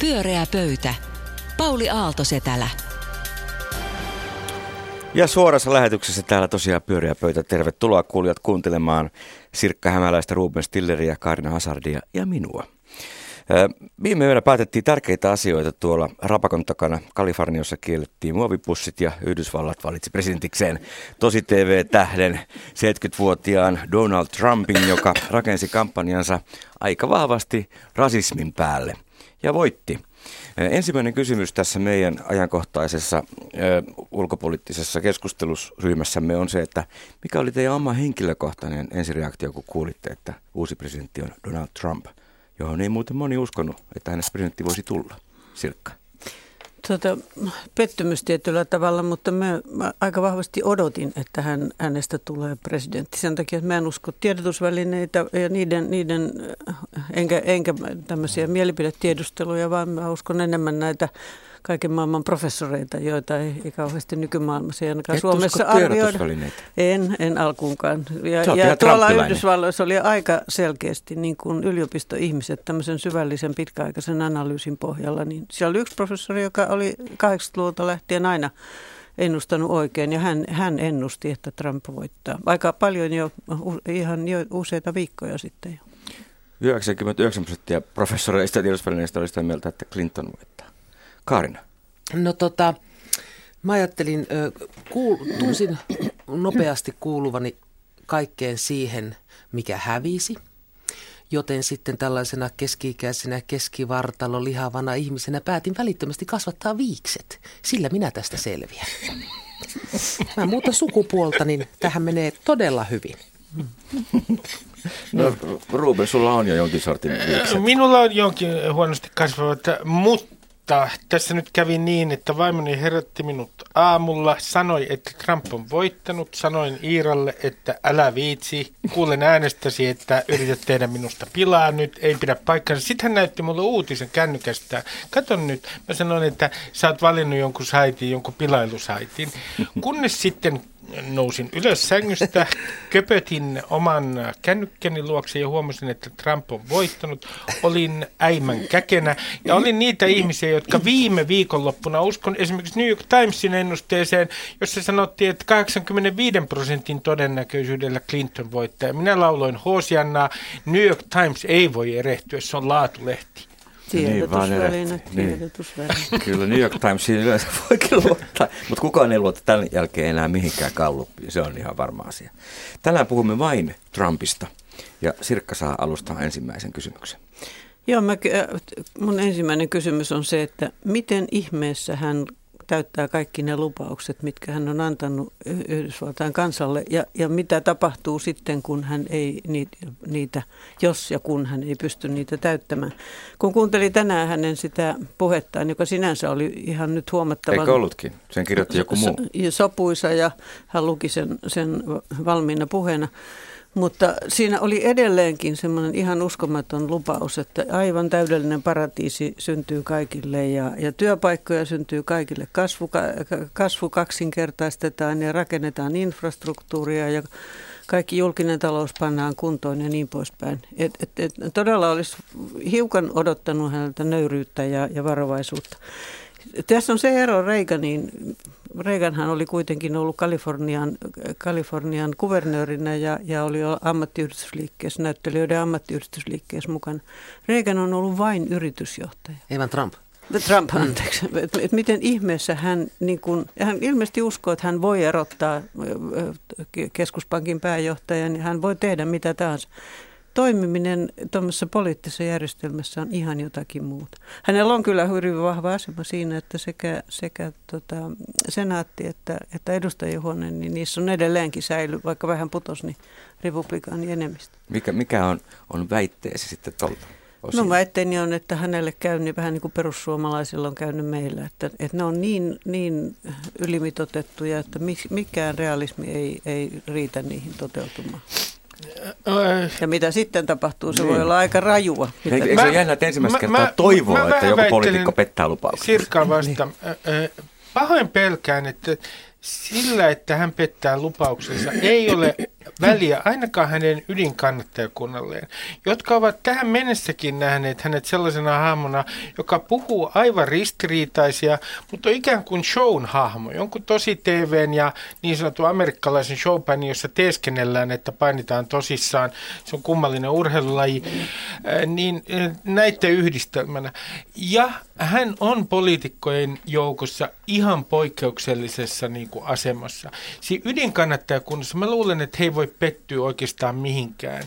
Pyöreä pöytä. Pauli Aalto-Setälä. Ja suorassa lähetyksessä täällä tosiaan pyöreä pöytä. Tervetuloa kuulijat kuuntelemaan Sirkka Hämäläistä, Ruben Stilleria, Karina Hazardia ja minua. Viime yönä päätettiin tärkeitä asioita tuolla Rapakon takana. Kaliforniassa kiellettiin muovipussit ja Yhdysvallat valitsi presidentikseen tosi TV-tähden 70-vuotiaan Donald Trumpin, joka rakensi kampanjansa aika vahvasti rasismin päälle ja voitti. Ensimmäinen kysymys tässä meidän ajankohtaisessa ulkopoliittisessa keskustelusryhmässämme on se, että mikä oli teidän oma henkilökohtainen ensireaktio, kun kuulitte, että uusi presidentti on Donald Trump, johon ei muuten moni uskonut, että hänestä presidentti voisi tulla. Sirkka tuota, pettymys tietyllä tavalla, mutta mä, mä aika vahvasti odotin, että hän, hänestä tulee presidentti. Sen takia, että mä en usko tiedotusvälineitä ja niiden, niiden enkä, enkä tämmöisiä mielipidetiedusteluja, vaan mä uskon enemmän näitä kaiken maailman professoreita, joita ei, ei kauheasti nykymaailmassa ja ainakaan Et Suomessa arvioida. En, en alkuunkaan. Ja, ja tuolla Yhdysvalloissa oli aika selkeästi niin kuin yliopistoihmiset tämmöisen syvällisen pitkäaikaisen analyysin pohjalla. Niin siellä oli yksi professori, joka oli 80-luvulta lähtien aina ennustanut oikein ja hän, hän ennusti, että Trump voittaa. Aika paljon jo, ihan jo useita viikkoja sitten jo. 99 prosenttia professoreista ja tiedotusvälineistä oli sitä mieltä, että Clinton voittaa. Kaarina. No tota, mä ajattelin, kuul, tunsin nopeasti kuuluvani kaikkeen siihen, mikä hävisi. Joten sitten tällaisena keski-ikäisenä keskivartalo lihavana ihmisenä päätin välittömästi kasvattaa viikset. Sillä minä tästä selviän. Mä muuta sukupuolta, niin tähän menee todella hyvin. No, Ruben, sulla on jo jonkin sortin viikset. Minulla on jonkin huonosti kasvavat, mutta tässä nyt kävi niin, että vaimoni herätti minut aamulla, sanoi, että Trump on voittanut. Sanoin Iiralle, että älä viitsi, kuulen äänestäsi, että yrität tehdä minusta pilaa nyt, ei pidä paikkansa. Sitten hän näytti mulle uutisen kännykästä. Katon nyt, mä sanoin, että sä oot valinnut jonkun saitin, jonkun pilailusaitin. Kunnes sitten nousin ylös sängystä, köpötin oman kännykkäni luokse ja huomasin, että Trump on voittanut. Olin äimän käkenä ja olin niitä ihmisiä, jotka viime viikonloppuna uskon esimerkiksi New York Timesin ennusteeseen, jossa sanottiin, että 85 prosentin todennäköisyydellä Clinton voittaa. Minä lauloin Hosiannaa, New York Times ei voi erehtyä, se on laatulehti. Tiedotusväline, niin, niin. Kyllä New York Timesiin yleensä voikin luottaa, mutta kukaan ei luota tämän jälkeen enää mihinkään kalluppiin, se on ihan varma asia. Tänään puhumme vain Trumpista ja Sirkka saa alustaa ensimmäisen kysymyksen. Joo, mä, mun ensimmäinen kysymys on se, että miten ihmeessä hän täyttää kaikki ne lupaukset, mitkä hän on antanut Yhdysvaltain kansalle ja, ja mitä tapahtuu sitten, kun hän ei niitä, jos ja kun hän ei pysty niitä täyttämään. Kun kuuntelin tänään hänen sitä puhettaan, joka sinänsä oli ihan nyt huomattavan... Eikö ollutkin? Sen kirjoitti joku muu. Sopuisa ja hän luki sen, sen valmiina puheena. Mutta siinä oli edelleenkin semmoinen ihan uskomaton lupaus, että aivan täydellinen paratiisi syntyy kaikille ja, ja työpaikkoja syntyy kaikille. Kasvu, kasvu kaksinkertaistetaan ja rakennetaan infrastruktuuria ja kaikki julkinen talous pannaan kuntoon ja niin poispäin. Et, et, et todella olisi hiukan odottanut häneltä nöyryyttä ja, ja varovaisuutta. Tässä on se ero Reaganin. Reaganhan oli kuitenkin ollut Kalifornian, Kalifornian kuvernöörinä ja, ja oli ammattiyhdistysliikkeessä, näyttelijöiden ammattiyhdistysliikkeessä mukana. Reagan on ollut vain yritysjohtaja. Evan Trump. Trump, anteeksi. Et, et miten ihmeessä hän, niin kun, hän ilmeisesti uskoo, että hän voi erottaa keskuspankin pääjohtajan ja hän voi tehdä mitä tahansa toimiminen tuommoisessa poliittisessa järjestelmässä on ihan jotakin muuta. Hänellä on kyllä hyvin vahva asema siinä, että sekä, sekä tota, senaatti että, että edustajahuone, niin niissä on edelleenkin säily, vaikka vähän putosi, niin republikaani enemmistö. Mikä, mikä on, on väitteesi sitten tuolta? No väitteeni on, että hänelle käy niin vähän niin kuin perussuomalaisilla on käynyt meillä, että, että ne on niin, niin ylimitotettuja, että mikään realismi ei, ei riitä niihin toteutumaan. Ja mitä sitten tapahtuu, se niin. voi olla aika rajua. Eikö se ole jännä, että ensimmäistä kertaa mä, toivoa, mä, että joku poliitikko pettää lupauksia? Sirkan vasta. niin. Pahoin pelkään, että sillä, että hän pettää lupauksensa, ei ole väliä ainakaan hänen ydinkannattajakunnalleen, jotka ovat tähän mennessäkin nähneet hänet sellaisena hahmona, joka puhuu aivan ristiriitaisia, mutta on ikään kuin shown hahmo, jonkun tosi TVn ja niin sanotun amerikkalaisen showpainin, jossa teeskennellään, että painitaan tosissaan, se on kummallinen urheilulaji, niin näiden yhdistelmänä. Ja hän on poliitikkojen joukossa ihan poikkeuksellisessa niin kuin asemassa. Siinä ydinkannattajakunnassa mä luulen, että he voi pettyä oikeastaan mihinkään.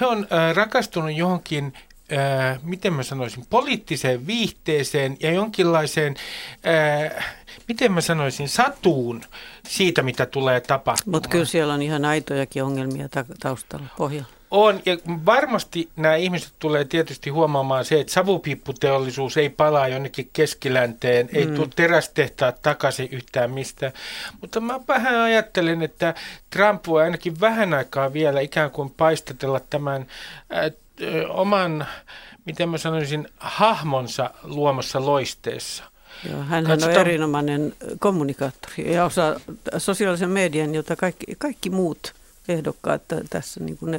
He on äh, rakastunut johonkin äh, miten mä sanoisin, poliittiseen viihteeseen ja jonkinlaiseen, äh, miten mä sanoisin, satuun siitä, mitä tulee tapahtumaan. Mutta kyllä siellä on ihan aitojakin ongelmia taustalla pohjalla. On, ja varmasti nämä ihmiset tulee tietysti huomaamaan se, että savupiipputeollisuus ei palaa jonnekin keskilänteen, mm. ei tule terästehtaat takaisin yhtään mistä. Mutta mä vähän ajattelen, että Trump voi ainakin vähän aikaa vielä ikään kuin paistatella tämän äh, oman, miten mä sanoisin, hahmonsa luomassa loisteessa. Joo, hän on erinomainen kommunikaattori ja osaa sosiaalisen median, jota kaikki, kaikki muut ehdokkaat tässä, niin kuin ne,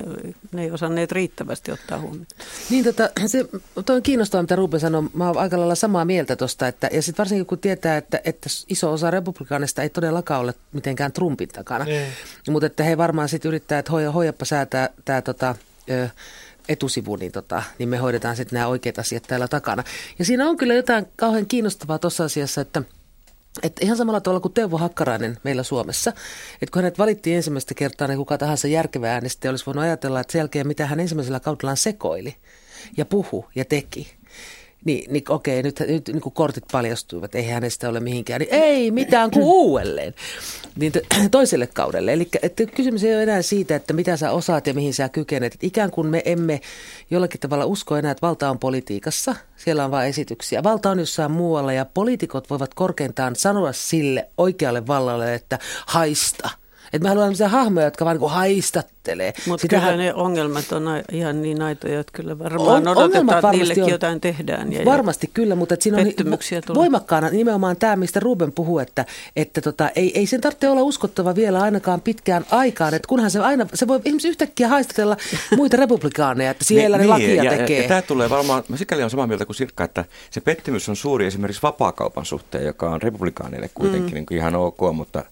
ne ei osanneet riittävästi ottaa huomioon. Niin, tota, se toi on kiinnostavaa, mitä Ruben sanoi. Mä oon aika lailla samaa mieltä tuosta, että, ja sitten varsinkin kun tietää, että, että iso osa republikaanista ei todellakaan ole mitenkään Trumpin takana, niin. mutta että he varmaan sitten yrittää, että hoija, hoijappa säätää tämä tota, etusivu, niin, tota, niin me hoidetaan sitten nämä oikeat asiat täällä takana. Ja siinä on kyllä jotain kauhean kiinnostavaa tuossa asiassa, että – että ihan samalla tavalla kuin Teuvo Hakkarainen meillä Suomessa, että kun hänet valittiin ensimmäistä kertaa, niin kuka tahansa järkevä äänestäjä olisi voinut ajatella, että sen jälkeen mitä hän ensimmäisellä kaudellaan sekoili ja puhu ja teki, niin, niin okei, nyt, nyt niin kuin kortit paljastuivat, ei hänestä ole mihinkään, niin ei mitään kuin uudelleen niin toiselle kaudelle. Eli kysymys ei ole enää siitä, että mitä sä osaat ja mihin sä kykenet. Että ikään kuin me emme jollakin tavalla usko enää, että valta on politiikassa, siellä on vain esityksiä. Valta on jossain muualla ja poliitikot voivat korkeintaan sanoa sille oikealle vallalle, että haista – että me haluamme sellaisia hahmoja, jotka vaan niin haistattelee. Mutta kyllä ne ongelmat on ihan niin aitoja, että kyllä varmaan on, odotetaan, että niillekin on. jotain tehdään. Ja varmasti kyllä, mutta että siinä on vo- voimakkaana nimenomaan tämä, mistä Ruben puhuu, että, että tota, ei, ei sen tarvitse olla uskottava vielä ainakaan pitkään aikaan. Että kunhan se aina, se voi ihmisiä yhtäkkiä haistatella muita republikaaneja, että siellä niin, ne lakia ja, tekee. Ja, ja tämä tulee varmaan, mä sikäli on samaa mieltä kuin Sirkka, että se pettymys on suuri esimerkiksi vapaakaupan suhteen, joka on republikaaneille kuitenkin mm. niin kuin ihan ok, mutta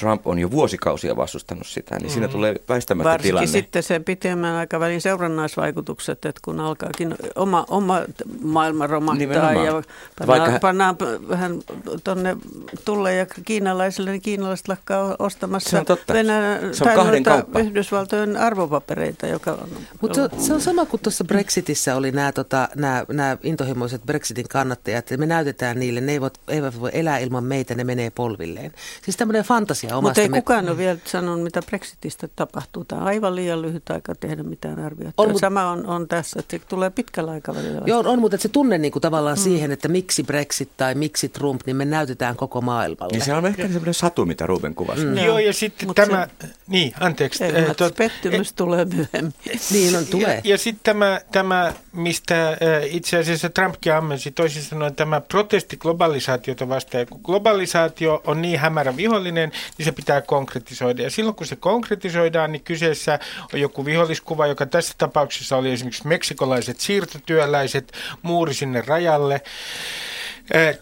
Trump on jo vuosikausia vastustanut sitä, niin mm. siinä tulee väistämättä Varsinkin tilanne. sitten se pitemmän aikavälin seurannaisvaikutukset, että kun alkaakin oma, oma maailma romahtaa Nimenomaan. ja pannaan, Vaikka... pannaan vähän tuonne tulle ja kiinalaisille, niin kiinalaiset lakkaa ostamassa se on totta. Venäjä, se on kahden kauppa. Yhdysvaltojen arvopapereita. Joka on Mutta se, se on sama kuin tuossa Brexitissä oli nämä, tota, nämä, nämä intohimoiset Brexitin kannattajat, että me näytetään niille, ne eivät, eivät voi elää ilman meitä, ne menee polvilleen. Siis tämmöinen fantasia asia omasta. Mutta ei me... kukaan ole vielä sanonut, mitä Brexitistä tapahtuu. Tämä aivan liian lyhyt aika tehdä mitään arviota. On. Sama on, on tässä, että se tulee pitkällä aikavälillä. Joo, on, mutta se tunne niin kuin tavallaan mm. siihen, että miksi Brexit tai miksi Trump, niin me näytetään koko maailmalle. Niin se on ehkä sellainen satu, mitä Ruben kuvasi. Mm. Joo, ja sitten Mut tämä, se... niin, anteeksi. Ei, tot... Pettymys tulee myöhemmin. niin on, tulee. Ja, ja sitten tämä, tämä, mistä itse asiassa Trumpkin ammensi, toisin sanoen tämä protesti globalisaatiota vastaan. Ja kun globalisaatio on niin hämärä vihollinen, niin se pitää konkretisoida. Ja silloin kun se konkretisoidaan, niin kyseessä on joku viholliskuva, joka tässä tapauksessa oli esimerkiksi meksikolaiset siirtotyöläiset muuri sinne rajalle.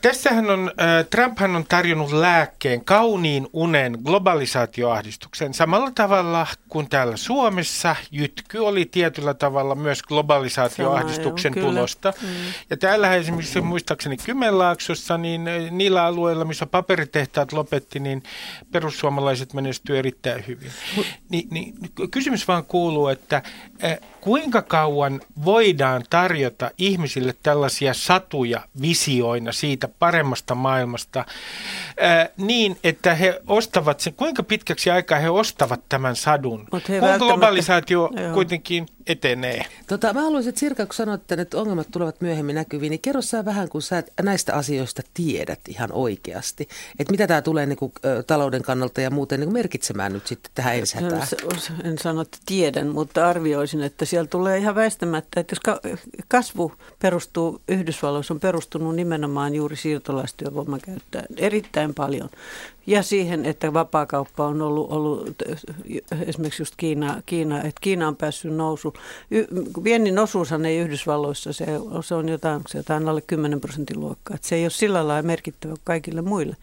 Tässähän on, Trumphan on tarjonnut lääkkeen, kauniin unen globalisaatioahdistuksen. Samalla tavalla kuin täällä Suomessa jytky oli tietyllä tavalla myös globalisaatioahdistuksen Sama, tulosta. Mm. Ja täällä esimerkiksi muistaakseni Kymenlaaksossa, niin niillä alueilla, missä paperitehtaat lopetti, niin perussuomalaiset menestyivät erittäin hyvin. Ni, niin, kysymys vaan kuuluu, että kuinka kauan voidaan tarjota ihmisille tällaisia satuja visioina siitä paremmasta maailmasta ää, niin, että he ostavat sen, kuinka pitkäksi aikaa he ostavat tämän sadun, kun globalisaatio kuitenkin etenee. Tota, mä haluaisin, että Sirka, kun sanoit, että ongelmat tulevat myöhemmin näkyviin, niin kerro sä vähän, kun sä näistä asioista tiedät ihan oikeasti. Että mitä tämä tulee niin kuin, talouden kannalta ja muuten niin kuin merkitsemään nyt sitten tähän ensi En sano, että tiedän, mutta arvioisin, että siellä tulee ihan väistämättä, että jos kasvu perustuu, Yhdysvalloissa on perustunut nimenomaan juuri siirtolaistyövoiman käyttöön erittäin paljon. Ja siihen, että vapaakauppa on ollut, ollut esimerkiksi just Kiina, Kiina, että Kiina on päässyt nousu. Y, viennin osuushan ei Yhdysvalloissa, se, se on jotain, se jotain alle 10 prosentin luokkaa. Se ei ole sillä lailla merkittävä kuin kaikille muille.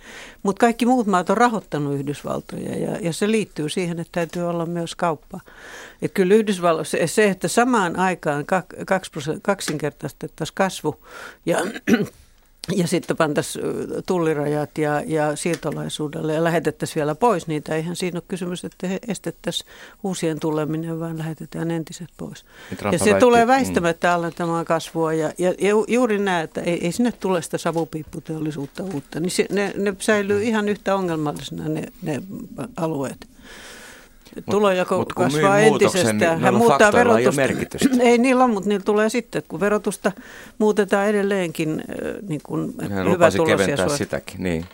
Mutta kaikki muut maat on rahoittanut Yhdysvaltoja ja, ja se liittyy siihen, että täytyy olla myös kauppa. Että kyllä Yhdysvalloissa se, että samaan aikaan kaksinkertaistettaisiin kasvu ja ja sitten pantaisiin tullirajat ja, ja siirtolaisuudelle ja lähetettäisiin vielä pois niitä. Eihän siinä ole kysymys, että estettäisiin uusien tuleminen, vaan lähetetään entiset pois. Ja se väitti, tulee mm. väistämättä mm. alentamaan kasvua ja, ja, ja juuri näin, että ei, ei sinne tule sitä savupiipputeollisuutta uutta, niin se, ne, ne säilyy ihan yhtä ongelmallisena ne, ne alueet tulojako mut, kasvaa entisestään. Hän muuttaa verotusta. Ei, ei niillä on, mutta niillä tulee sitten, kun verotusta muutetaan edelleenkin niin kuin hyvä keventää suos... sitäkin, niin.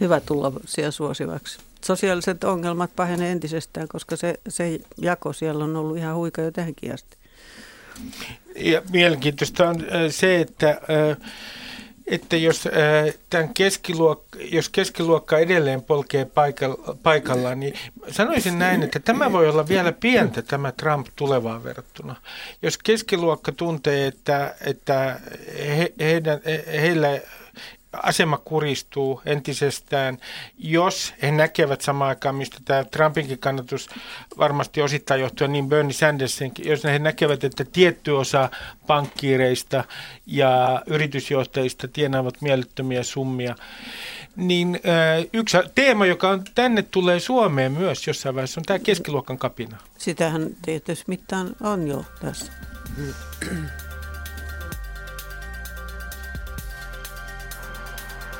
Hyvä tulosia suosivaksi. Sosiaaliset ongelmat pahenee entisestään, koska se, se jako siellä on ollut ihan huika jo tähänkin asti. Ja mielenkiintoista on se, että äh, että jos, äh, tämän keskiluokka, jos keskiluokka edelleen polkee paikalla, paikallaan, niin sanoisin näin, että tämä voi olla vielä pientä tämä Trump tulevaan verrattuna. Jos keskiluokka tuntee, että, että he, heidän, heillä asema kuristuu entisestään, jos he näkevät samaan aikaan, mistä tämä Trumpinkin kannatus varmasti osittain johtuen niin Bernie Sandersinkin, jos he näkevät, että tietty osa pankkiireista ja yritysjohtajista tienaavat mielettömiä summia, niin yksi teema, joka on tänne tulee Suomeen myös jossain vaiheessa, on tämä keskiluokan kapina. Sitähän tietysti mitään on jo tässä.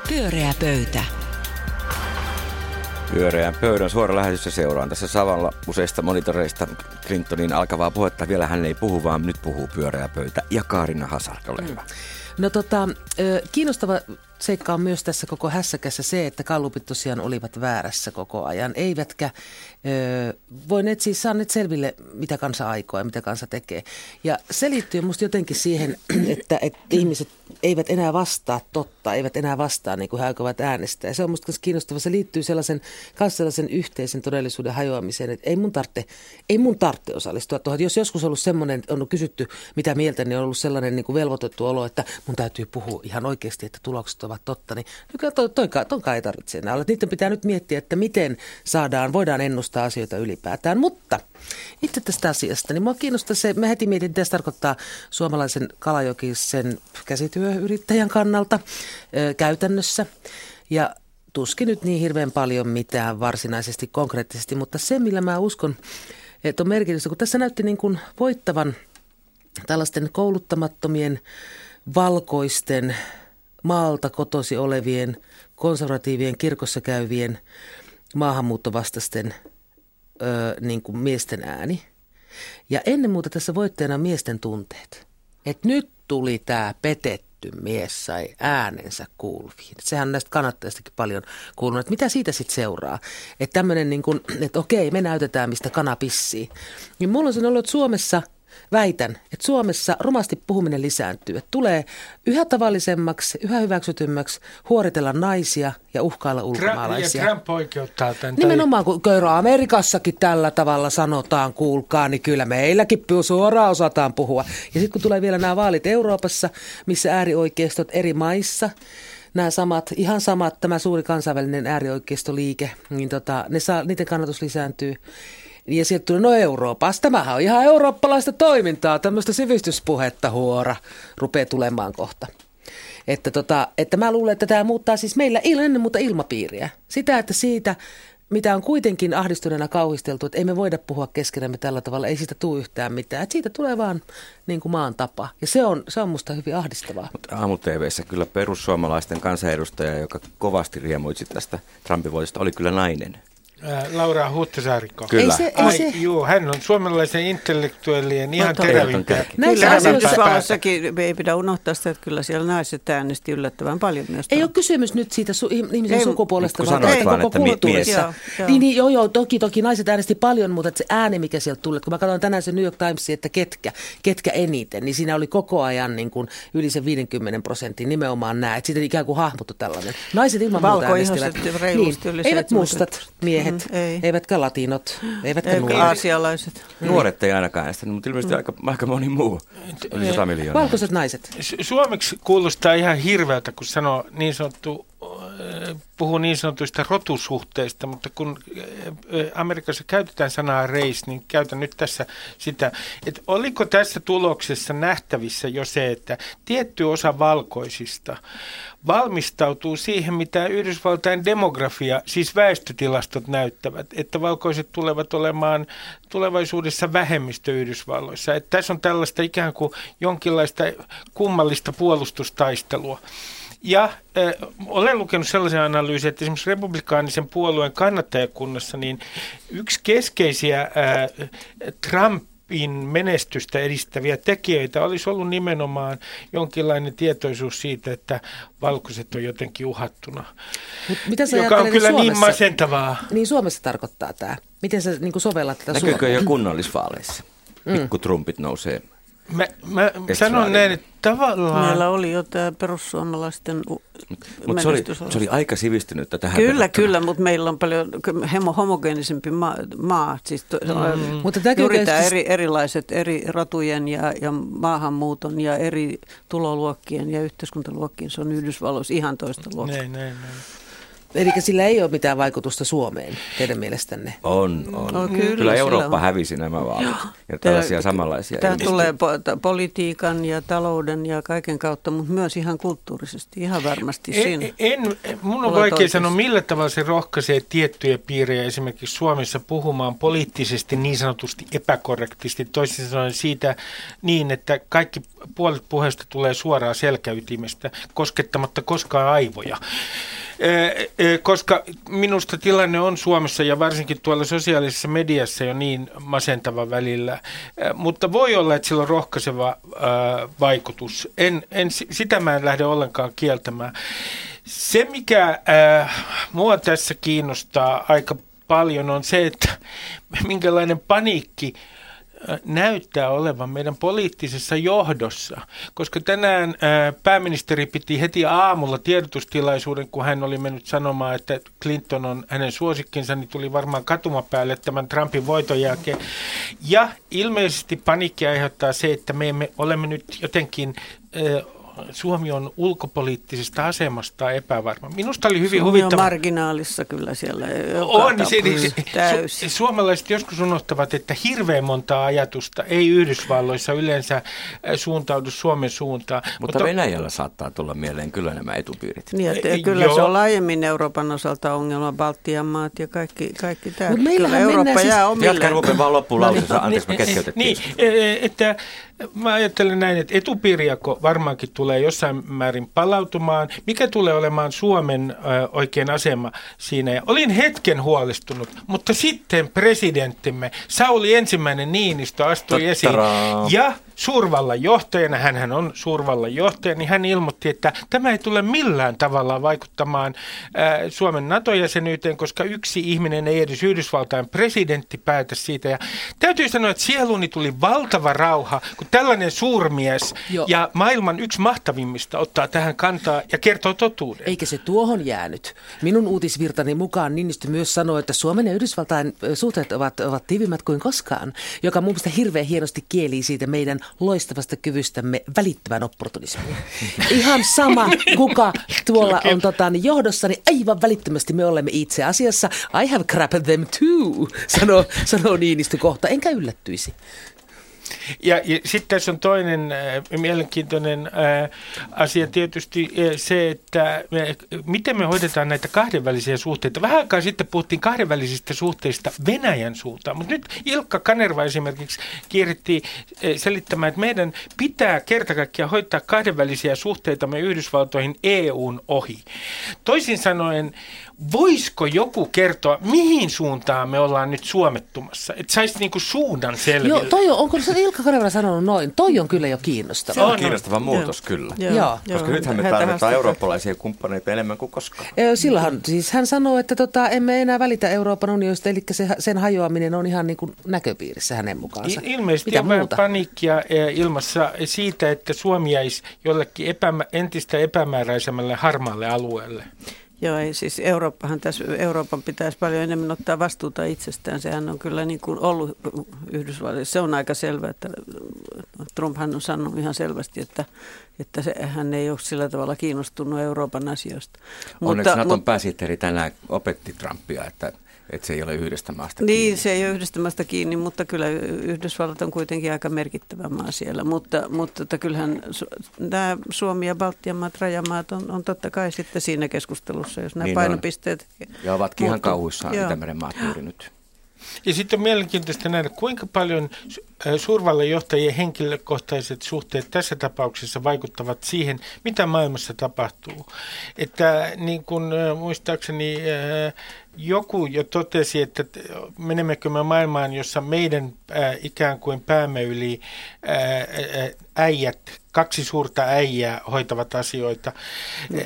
Pyöreä pöytä. Pyöreän pöydän suora lähetyssä seuraan tässä Savalla useista monitoreista Clintonin alkavaa puhetta. Vielä hän ei puhu, vaan nyt puhuu pyöreä pöytä. Ja Kaarina Hazard, ole hyvä. No tota, kiinnostava seikka on myös tässä koko hässäkässä se, että kallupit tosiaan olivat väärässä koko ajan. Eivätkä voineet siis saaneet selville, mitä kansa aikoo ja mitä kansa tekee. Ja se liittyy musta jotenkin siihen, että, että ihmiset eivät enää vastaa totta, eivät enää vastaa niin kuin he aikovat äänestää. Ja se on musta kiinnostava. Se liittyy sellaisen, kanssa sellaisen yhteisen todellisuuden hajoamiseen, että ei mun tarvitse, ei mun tarvitse osallistua tuohon. Jos joskus on ollut semmoinen, on kysytty mitä mieltä, niin on ollut sellainen niin kuin velvoitettu olo, että mun täytyy puhua ihan oikeasti, että tulokset ovat totta, niin nykyään toi, toi, tonkaan ei tarvitse enää olla. Niiden pitää nyt miettiä, että miten saadaan, voidaan ennustaa asioita ylipäätään. Mutta itse tästä asiasta, niin mua kiinnostaa se, mä heti mietin, mitä se tarkoittaa suomalaisen kalajokisen käsityöyrittäjän kannalta ö, käytännössä. Ja tuskin nyt niin hirveän paljon mitään varsinaisesti konkreettisesti, mutta se, millä mä uskon, että on merkitystä, kun tässä näytti niin kuin voittavan tällaisten kouluttamattomien valkoisten maalta kotosi olevien konservatiivien kirkossa käyvien maahanmuuttovastaisten ö, niin kuin miesten ääni. Ja ennen muuta tässä voittajana miesten tunteet. Että nyt tuli tämä petetty mies sai äänensä kuuluviin. Sehän on näistä kannattajistakin paljon kuulunut, että mitä siitä sitten seuraa. Että tämmöinen, niin että okei, me näytetään, mistä kana pissii. Niin mulla on ollut, että Suomessa – väitän, että Suomessa rumasti puhuminen lisääntyy. Että tulee yhä tavallisemmaksi, yhä hyväksytymmäksi huoritella naisia ja uhkailla ulkomaalaisia. Ja Trump oikeuttaa tämän. Nimenomaan, kun Köyrä Amerikassakin tällä tavalla sanotaan, kuulkaa, niin kyllä meilläkin suoraan osataan puhua. Ja sitten kun tulee vielä nämä vaalit Euroopassa, missä äärioikeistot eri maissa, nämä samat, ihan samat, tämä suuri kansainvälinen äärioikeistoliike, niin tota, ne saa, niiden kannatus lisääntyy. Ja sieltä tuli, no Euroopassa, tämähän on ihan eurooppalaista toimintaa, tämmöistä sivistyspuhetta huora rupeaa tulemaan kohta. Että, tota, että mä luulen, että tämä muuttaa siis meillä ennen muuta ilmapiiriä. Sitä, että siitä, mitä on kuitenkin ahdistuneena kauhisteltu, että ei me voida puhua keskenämme tällä tavalla, ei siitä tule yhtään mitään. Että siitä tulee vaan niin kuin maan tapa. Ja se on, se on musta hyvin ahdistavaa. Mutta aamu kyllä perussuomalaisten kansanedustaja, joka kovasti riemuitsi tästä Trumpin voitosta, oli kyllä nainen. Laura Huhtasaarikko. Kyllä. Ei se, ei Ai, se. juu, hän on suomalaisen intellektuellien ihan kärki. Näissä Yhdysvalloissakin ei pidä unohtaa sitä, että kyllä siellä naiset äänesti yllättävän paljon myös. Ei ole kysymys nyt siitä su- ihmisen Ei, sukupuolesta, vaan tästä vaan, koko että mi- kulttuurissa. mies. Joo, joo. Niin, niin, joo, joo, toki, toki naiset äänesti paljon, mutta se ääni, mikä sieltä tuli, että kun mä katsoin tänään se New York Timesin, että ketkä, ketkä eniten, niin siinä oli koko ajan niin kuin yli se 50 prosentin nimenomaan nämä, että siitä ikään kuin hahmottu tällainen. Naiset ilman muuta Valkoihoiset äänestivät. yli eivät 70. mustat miehet, Mm, ei. eivätkä latinot, eivätkä Eikä nuoret. aasialaiset. Nuoret ei ainakaan äänestänyt, mutta ilmeisesti aika, aika moni muu. Yli 100 miljoonaa. Valkoiset naiset. Su- Suomeksi kuulostaa ihan hirveältä, kun sanoo niin sanottu, puhuu niin sanotuista rotusuhteista, mutta kun äh, äh, Amerikassa käytetään sanaa race, niin käytän nyt tässä sitä, että oliko tässä tuloksessa nähtävissä jo se, että tietty osa valkoisista valmistautuu siihen, mitä Yhdysvaltain demografia, siis väestötilastot näyttävät, että valkoiset tulevat olemaan tulevaisuudessa vähemmistö Yhdysvalloissa. Että tässä on tällaista ikään kuin jonkinlaista kummallista puolustustaistelua. Ja äh, olen lukenut sellaisen analyysin, että esimerkiksi republikaanisen puolueen kannattajakunnassa niin yksi keskeisiä äh, Trumpin menestystä edistäviä tekijöitä olisi ollut nimenomaan jonkinlainen tietoisuus siitä, että valkoiset on jotenkin uhattuna, Mut mitä sä joka on kyllä niin Suomessa? masentavaa. Niin Suomessa tarkoittaa tämä. Miten sä niin sovellat tätä Näkyykö Suomeen? jo kunnallisvaaleissa? Pikku trumpit nousee. Mä, mä sanon näin, että tavallaan... Meillä oli jo tämä perussuomalaisten Mutta se oli, se oli aika sivistynyttä tähän Kyllä, verrattuna. kyllä, mutta meillä on paljon hemo, homogeenisempi maa. maa siis to, mm. Mutta juuri tämä tietysti- eri, erilaiset eri rotujen ja, ja maahanmuuton ja eri tuloluokkien ja yhteiskuntaluokkien, se on Yhdysvalloissa ihan toista luokkaa. Näin, näin, näin. Eli sillä ei ole mitään vaikutusta Suomeen, teidän mielestänne? On, on. No, kyllä, kyllä Eurooppa on. hävisi nämä vaalit. Ja tällaisia samanlaisia. Tämä ilmiöitä. tulee po- t- politiikan ja talouden ja kaiken kautta, mutta myös ihan kulttuurisesti, ihan varmasti siinä. En, en, mun on vaikea sanoa, millä tavalla se rohkaisee tiettyjä piirejä esimerkiksi Suomessa puhumaan poliittisesti niin sanotusti epäkorrektisti. Toisin sanoen siitä niin, että kaikki puolet puheesta tulee suoraan selkäytimestä, koskettamatta koskaan aivoja. Koska minusta tilanne on Suomessa ja varsinkin tuolla sosiaalisessa mediassa jo niin masentava välillä, Eh, mutta voi olla, että sillä on rohkaiseva äh, vaikutus. En, en, si- sitä mä en lähde ollenkaan kieltämään. Se, mikä mua tässä kiinnostaa aika paljon, on se, että minkälainen paniikki näyttää olevan meidän poliittisessa johdossa, koska tänään ää, pääministeri piti heti aamulla tiedotustilaisuuden, kun hän oli mennyt sanomaan, että Clinton on hänen suosikkinsa, niin tuli varmaan katumapäälle tämän Trumpin voiton jälkeen. Ja ilmeisesti paniikki aiheuttaa se, että me emme, olemme nyt jotenkin... Suomi on ulkopoliittisesta asemasta epävarma. Minusta oli hyvin Suomi on huvittava. marginaalissa kyllä siellä. On, se, tapauksessa. se, täysin. su, suomalaiset joskus unohtavat, että hirveän monta ajatusta ei Yhdysvalloissa yleensä äh, suuntaudu Suomen suuntaan. Mutta Venäjällä saattaa tulla mieleen kyllä nämä etupiirit. Niin, että kyllä joo. se on laajemmin Euroopan osalta ongelma, Baltian maat ja kaikki, kaikki tämä. Mut meillähän Kyllä Eurooppa siis- jää Jatka omille. rupean vaan loppuun lauseensa. Anteeksi, mä keskeytettiin. Niin, eh, että mä ajattelen näin, että etupiiriako varmaankin tulee jossain määrin palautumaan. Mikä tulee olemaan Suomen ö, oikein asema siinä? Ja olin hetken huolestunut, mutta sitten presidenttimme Sauli ensimmäinen Niinistö astui esiin. Ja suurvallan johtajana, hän on suurvallan johtaja, niin hän ilmoitti, että tämä ei tule millään tavalla vaikuttamaan ää, Suomen NATO-jäsenyyteen, koska yksi ihminen ei edes Yhdysvaltain presidentti päätä siitä. Ja täytyy sanoa, että sieluuni tuli valtava rauha, kun tällainen suurmies Joo. ja maailman yksi mahtavimmista ottaa tähän kantaa ja kertoo totuuden. Eikä se tuohon jäänyt. Minun uutisvirtani mukaan Niinistö myös sanoi, että Suomen ja Yhdysvaltain suhteet ovat, ovat tiivimmät kuin koskaan, joka mun mielestä hirveän hienosti kielii siitä meidän loistavasta kyvystämme välittömän opportunismiin. Ihan sama, kuka tuolla on tota, niin johdossa, niin aivan välittömästi me olemme itse asiassa. I have crap them too, sanoo, sanoo Niinistö kohta, enkä yllättyisi. Ja, ja sitten tässä on toinen äh, mielenkiintoinen äh, asia tietysti äh, se, että me, miten me hoidetaan näitä kahdenvälisiä suhteita. Vähän aikaa sitten puhuttiin kahdenvälisistä suhteista Venäjän suuntaan, mutta nyt Ilkka Kanerva esimerkiksi kierrettiin äh, selittämään, että meidän pitää kerta kaikkiaan hoitaa kahdenvälisiä suhteita me Yhdysvaltoihin EUn ohi. Toisin sanoen, voisiko joku kertoa, mihin suuntaan me ollaan nyt suomettumassa? Että saisi niinku suunnan selville. Joo, toi on, onko se Ilkka Kanerva sanonut noin? Toi on kyllä jo kiinnostava. Se on On, kiinnostava muutos kyllä. Joo. Koska joo. nythän me tarvitaan eurooppalaisia kumppaneita enemmän kuin koskaan. Silloinhan siis hän sanoo, että tota, emme enää välitä Euroopan unionista, eli se, sen hajoaminen on ihan niin kuin näköpiirissä hänen mukaansa. Il- ilmeisesti Mitä on muuta? paniikkia eh, ilmassa siitä, että Suomi jäisi jollekin epämä, entistä epämääräisemmälle harmaalle alueelle. Joo, ei, siis Eurooppahan tässä, Euroopan pitäisi paljon enemmän ottaa vastuuta itsestään. Sehän on kyllä niin kuin ollut Yhdysvalloissa. Se on aika selvä, että Trumphan on sanonut ihan selvästi, että, että se, hän ei ole sillä tavalla kiinnostunut Euroopan asioista. Onneksi Naton pääsihteeri tänään opetti Trumpia, että, että se ei ole yhdestä maasta Niin, kiinni. se ei ole yhdistämästä kiinni, mutta kyllä Yhdysvallat on kuitenkin aika merkittävä maa siellä. Mutta, mutta että kyllähän nämä Suomi ja Baltian maat, rajamaat on, on totta kai sitten siinä keskustelussa, jos nämä Niin niin on. painopisteet... Ja ovatkin ihan kauhuissaan. Itämeren maat juuri nyt. Ja sitten on mielenkiintoista nähdä, kuinka paljon äh, suurvallanjohtajien henkilökohtaiset suhteet tässä tapauksessa vaikuttavat siihen, mitä maailmassa tapahtuu. Että niin kuin äh, muistaakseni äh, joku jo totesi, että menemmekö me maailmaan, jossa meidän ikään kuin päämme yli äijät, kaksi suurta äijää hoitavat asioita.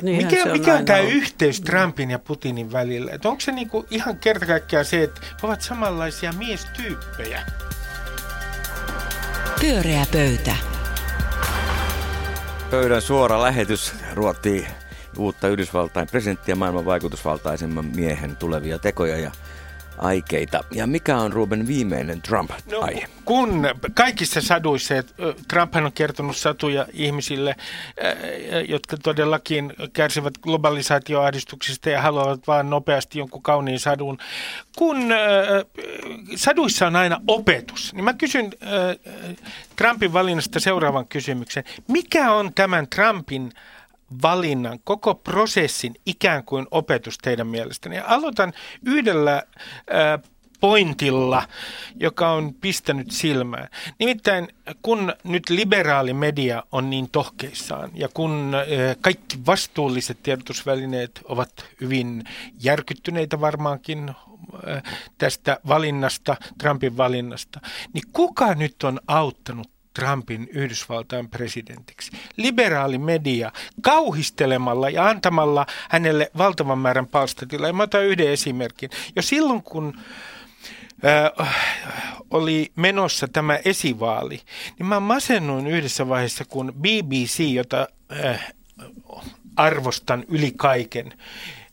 Niinhän Mikä, on mikä on tämä ollut. yhteys Trumpin ja Putinin välillä? Et onko se niinku ihan kerta kaikkiaan se, että he ovat samanlaisia miestyyppejä? Pyöreä pöytä. Pöydän suora lähetys ruottii uutta Yhdysvaltain presidenttiä maailman vaikutusvaltaisemman miehen tulevia tekoja ja aikeita. Ja mikä on Ruben viimeinen Trump-aihe? kun kaikissa saduissa, Trumphan on kertonut satuja ihmisille, jotka todellakin kärsivät globalisaatioahdistuksesta ja haluavat vaan nopeasti jonkun kauniin sadun. Kun saduissa on aina opetus, niin mä kysyn Trumpin valinnasta seuraavan kysymyksen. Mikä on tämän Trumpin valinnan, koko prosessin ikään kuin opetus teidän mielestänne? Ja aloitan yhdellä äh, pointilla, joka on pistänyt silmään. Nimittäin kun nyt liberaali media on niin tohkeissaan ja kun äh, kaikki vastuulliset tiedotusvälineet ovat hyvin järkyttyneitä varmaankin äh, tästä valinnasta, Trumpin valinnasta, niin kuka nyt on auttanut Trumpin Yhdysvaltain presidentiksi. Liberaali media kauhistelemalla ja antamalla hänelle valtavan määrän palstatilaa. Mä otan yhden esimerkin. Jo silloin, kun äh, oli menossa tämä esivaali, niin mä masennuin yhdessä vaiheessa, kun BBC, jota äh, arvostan yli kaiken,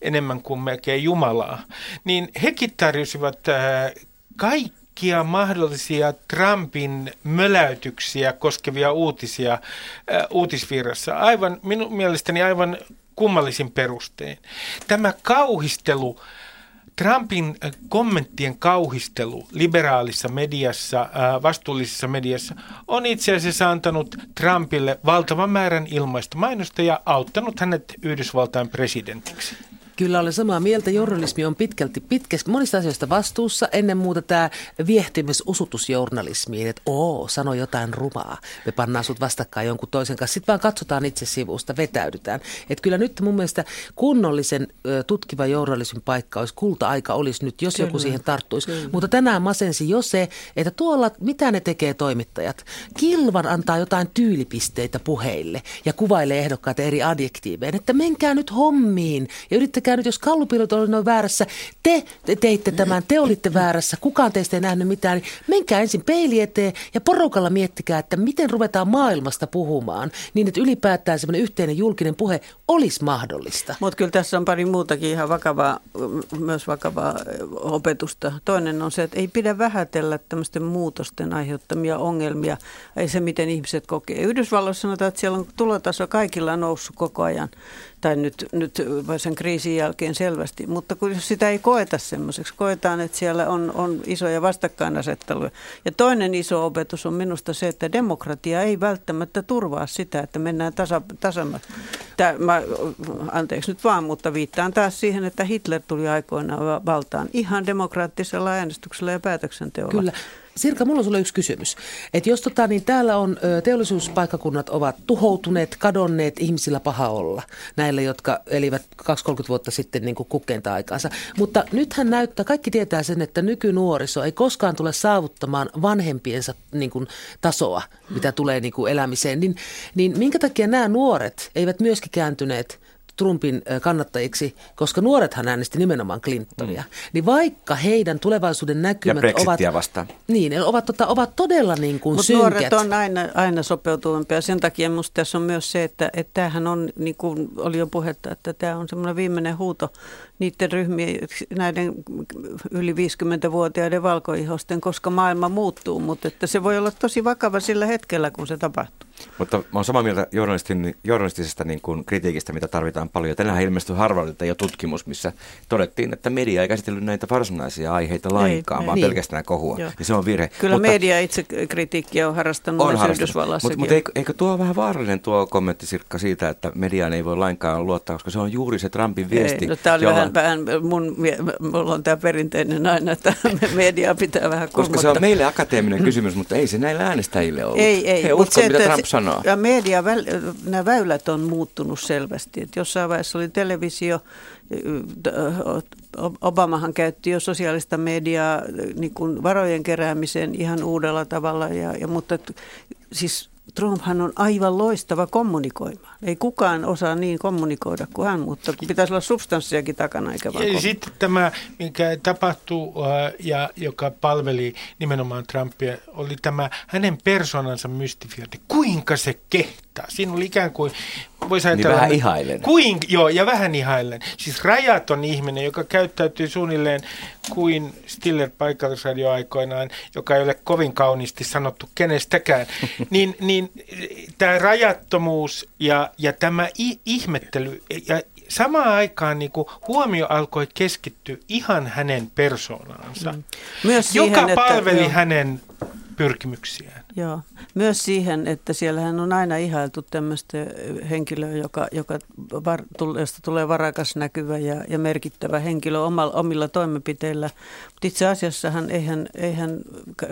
enemmän kuin melkein Jumalaa, niin hekin tarjosivat äh, kaikki kaikkia mahdollisia Trumpin möläytyksiä koskevia uutisia äh, uutisvirrassa. Aivan, minun mielestäni aivan kummallisin perustein. Tämä kauhistelu, Trumpin äh, kommenttien kauhistelu liberaalissa mediassa, äh, vastuullisessa mediassa, on itse asiassa antanut Trumpille valtavan määrän ilmaista mainosta ja auttanut hänet Yhdysvaltain presidentiksi. Kyllä olen samaa mieltä. Journalismi on pitkälti pitkästi monista asioista vastuussa. Ennen muuta tämä viehtimys usutusjournalismiin, että oo, sano jotain rumaa. Me pannaan sut vastakkain jonkun toisen kanssa. Sitten vaan katsotaan itse sivusta, vetäydytään. Että kyllä nyt mun mielestä kunnollisen tutkiva journalismin paikka olisi, kulta-aika olisi nyt, jos joku siihen tarttuisi. Kyllä. Mutta tänään masensi jo se, että tuolla, mitä ne tekee toimittajat? Kilvan antaa jotain tyylipisteitä puheille ja kuvailee ehdokkaita eri adjektiivein, että menkää nyt hommiin ja yrittäkää nyt, jos kallupilot oli noin väärässä, te teitte tämän, te olitte väärässä, kukaan teistä ei nähnyt mitään, niin menkää ensin peili eteen ja porukalla miettikää, että miten ruvetaan maailmasta puhumaan, niin että ylipäätään semmoinen yhteinen julkinen puhe olisi mahdollista. Mutta kyllä tässä on pari muutakin ihan vakavaa, myös vakavaa opetusta. Toinen on se, että ei pidä vähätellä tämmöisten muutosten aiheuttamia ongelmia, ei se miten ihmiset kokee. Yhdysvalloissa sanotaan, että siellä on tulotaso kaikilla noussut koko ajan, tai nyt, nyt sen kriisin jälkeen selvästi, mutta kun sitä ei koeta semmoiseksi, koetaan, että siellä on, on isoja vastakkainasetteluja. Ja toinen iso opetus on minusta se, että demokratia ei välttämättä turvaa sitä, että mennään tasa. Tää, mä, anteeksi nyt vaan, mutta viittaan taas siihen, että Hitler tuli aikoinaan valtaan ihan demokraattisella äänestyksellä ja päätöksenteolla. Kyllä. Sirka, mulla on sulle yksi kysymys. Että jos tota, niin täällä on teollisuuspaikkakunnat ovat tuhoutuneet, kadonneet, ihmisillä paha olla. Näille, jotka elivät 2-30 vuotta sitten niin kukkeinta aikaansa. Mutta nythän näyttää, kaikki tietää sen, että nykynuoriso ei koskaan tule saavuttamaan vanhempiensa niin kuin, tasoa, mitä tulee niin kuin elämiseen. Niin, niin minkä takia nämä nuoret eivät myöskin kääntyneet Trumpin kannattajiksi, koska nuorethan äänesti nimenomaan Clintonia. Mm. Niin vaikka heidän tulevaisuuden näkymät ja ovat... vastaan. Niin, ne ovat, tota, ovat todella niin kuin Mutta nuoret on aina, aina sopeutuvampia. Sen takia minusta tässä on myös se, että, että tämähän on, niin kuin oli jo puhetta, että tämä on semmoinen viimeinen huuto niiden ryhmien, näiden yli 50-vuotiaiden valkoihosten, koska maailma muuttuu, mutta että se voi olla tosi vakava sillä hetkellä, kun se tapahtuu. Mutta mä olen samaa mieltä journalistin, journalistisesta niin kuin kritiikistä, mitä tarvitaan paljon. Tänään ilmestyi Harvardilta jo tutkimus, missä todettiin, että media ei käsitellyt näitä varsinaisia aiheita lainkaan, ei, vaan niin. pelkästään kohua. Joo. Ja se on virhe. Kyllä mutta, media itse kritiikkiä on harrastanut on Yhdysvallassakin. Mutta mut eikö, eikö tuo vähän vaarallinen tuo kommentti Sirkka siitä, että mediaan ei voi lainkaan luottaa, koska se on juuri se Trumpin viesti. Ei, no, jolla... vähän, vähän mun, mulla on tämä perinteinen aina, että media pitää vähän Koska se on meille akateeminen kysymys, mutta ei se näille äänestäjille ollut. Ei, ei. He uskovat, mitä Trump sanoo. Ja media, nämä väylät on muuttunut selvästi. Että jossain vaiheessa oli televisio, Obamahan käytti jo sosiaalista mediaa niin kuin varojen keräämiseen ihan uudella tavalla, ja, ja, mutta siis Trumphan on aivan loistava kommunikoimaan. Ei kukaan osaa niin kommunikoida kuin hän, mutta pitäisi olla substanssiakin takana eikä vaan ja Sitten tämä, mikä tapahtuu äh, ja joka palveli nimenomaan Trumpia, oli tämä hänen persoonansa mystifiointi. Kuinka se kehtaa? Siinä oli ikään kuin voisi niin ajatella... Niin vähän ihailen. Kuin, joo, ja vähän ihailen. Siis rajaton ihminen, joka käyttäytyy suunnilleen kuin Stiller paikallisradioaikoinaan, joka ei ole kovin kauniisti sanottu kenestäkään, niin, niin tämä rajattomuus ja, ja tämä i- ihmettely ja samaan aikaan niin kuin huomio alkoi keskittyä ihan hänen persoonaansa, mm. Myös siihen, joka palveli että, hänen pyrkimyksiään. Joo, myös siihen, että siellähän on aina ihailtu tämmöistä henkilöä, joka, joka var, josta tulee varakas näkyvä ja, ja merkittävä henkilö omalla, omilla toimenpiteillä. Mutta itse asiassahan eihän, eihän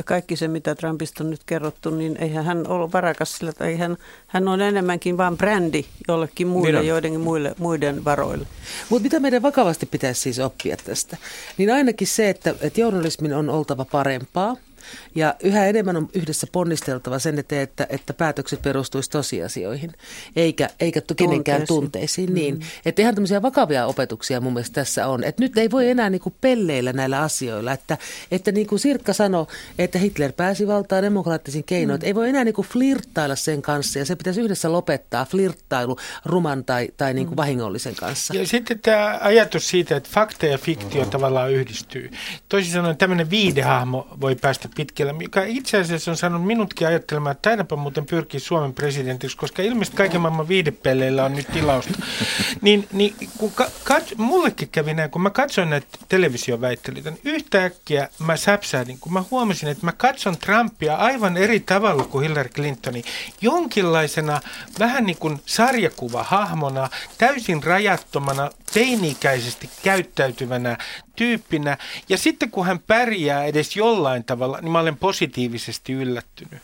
kaikki se, mitä Trumpista on nyt kerrottu, niin eihän hän ole varakas sillä, että hän, hän on enemmänkin vain brändi jollekin muille, niin joidenkin muille, muiden varoille. Mutta mitä meidän vakavasti pitäisi siis oppia tästä? Niin ainakin se, että, että journalismin on oltava parempaa – ja yhä enemmän on yhdessä ponnisteltava sen eteen, että, että päätökset perustuisi tosiasioihin, eikä, eikä kenenkään tunteisiin. Niin. Mm. Että ihan tämmöisiä vakavia opetuksia mun mielestä tässä on. Että nyt ei voi enää niinku pelleillä näillä asioilla. Että, että niin kuin Sirkka sanoi, että Hitler pääsi valtaan demokraattisin keinoin. Mm. Ei voi enää niinku flirttailla sen kanssa ja se pitäisi yhdessä lopettaa flirttailu ruman tai, tai niinku mm. vahingollisen kanssa. Ja sitten tämä ajatus siitä, että fakta ja fiktio mm. tavallaan yhdistyy. Toisin sanoen tämmöinen viidehahmo voi päästä pitkälle, joka itse asiassa on saanut minutkin ajattelemaan, että taidapa muuten pyrkii Suomen presidentiksi, koska ilmeisesti kaiken maailman viidepelleillä on nyt tilausta. niin, niin kun ka- kat- mullekin kävi näin, kun mä katsoin näitä televisioväittelyitä, niin yhtäkkiä mä säpsähdin, kun mä huomasin, että mä katson Trumpia aivan eri tavalla kuin Hillary Clintoni. Jonkinlaisena vähän niin kuin sarjakuva-hahmona, täysin rajattomana, teini-ikäisesti käyttäytyvänä tyyppinä. Ja sitten kun hän pärjää edes jollain tavalla, niin mä olen positiivisesti yllättynyt.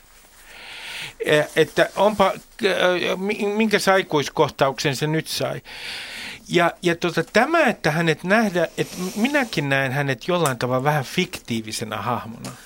Että onpa, minkä saikuiskohtauksen se nyt sai. Ja, ja tota, tämä, että hänet nähdä, että minäkin näen hänet jollain tavalla vähän fiktiivisena hahmona –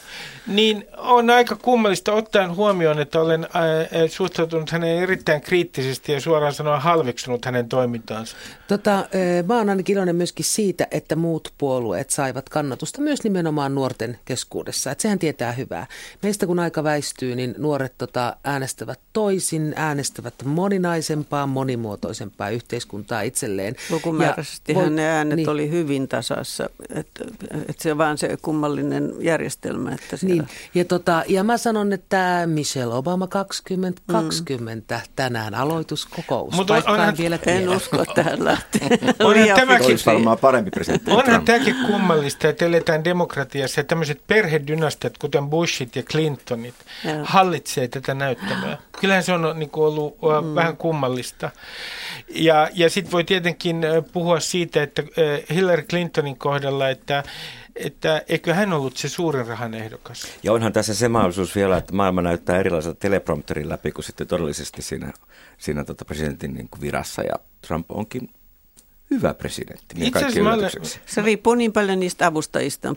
niin on aika kummallista ottaen huomioon, että olen ää, suhtautunut hänen erittäin kriittisesti ja suoraan sanoen halveksunut hänen toimintaansa. Tota, mä oon ainakin iloinen myöskin siitä, että muut puolueet saivat kannatusta myös nimenomaan nuorten keskuudessa. Et sehän tietää hyvää. Meistä kun aika väistyy, niin nuoret tota, äänestävät toisin, äänestävät moninaisempaa, monimuotoisempaa yhteiskuntaa itselleen. Lukumääräisesti voi, ne äänet niin, oli hyvin tasassa. Että et se vaan se kummallinen järjestelmä, että että siellä... Niin, ja, tota, ja mä sanon, että Michelle Obama 2020 mm. tänään aloituskokous. Mutta on, onhan, vielä tiedä. En usko, että hän lähtee. onhan tämäkin, olisi varmaan parempi presidentti. Onhan tämäkin kummallista, että eletään demokratiassa ja tämmöiset perhedynastiat, kuten Bushit ja Clintonit, ja. hallitsee tätä näyttämää. Kyllähän se on niin kuin ollut mm. vähän kummallista. Ja, ja sitten voi tietenkin puhua siitä, että Hillary Clintonin kohdalla, että että eikö hän ollut se suurin rahan ehdokas? Ja onhan tässä se mahdollisuus vielä, että maailma näyttää erilaisella teleprompterin läpi kuin sitten todellisesti siinä, siinä tota presidentin niin kuin virassa. Ja Trump onkin hyvä presidentti. Niin Itse asiassa se riippuu niin paljon niistä avustajista.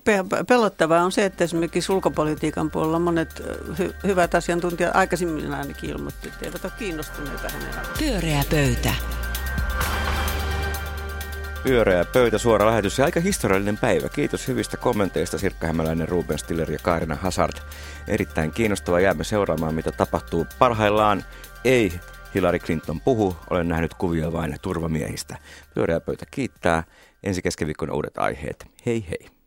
Pelottavaa on se, että esimerkiksi ulkopolitiikan puolella monet hy- hyvät asiantuntijat aikaisemmin ainakin ilmoitti, että eivät ole kiinnostuneita hänen Pyöreä pöytä. Pyöreä pöytä, suora lähetys ja aika historiallinen päivä. Kiitos hyvistä kommenteista Sirkka Hämäläinen, Ruben Stiller ja Kaarina Hazard. Erittäin kiinnostava jäämme seuraamaan, mitä tapahtuu. Parhaillaan ei Hillary Clinton puhu, olen nähnyt kuvia vain turvamiehistä. Pyöreä pöytä kiittää. Ensi keskiviikkona uudet aiheet. Hei hei.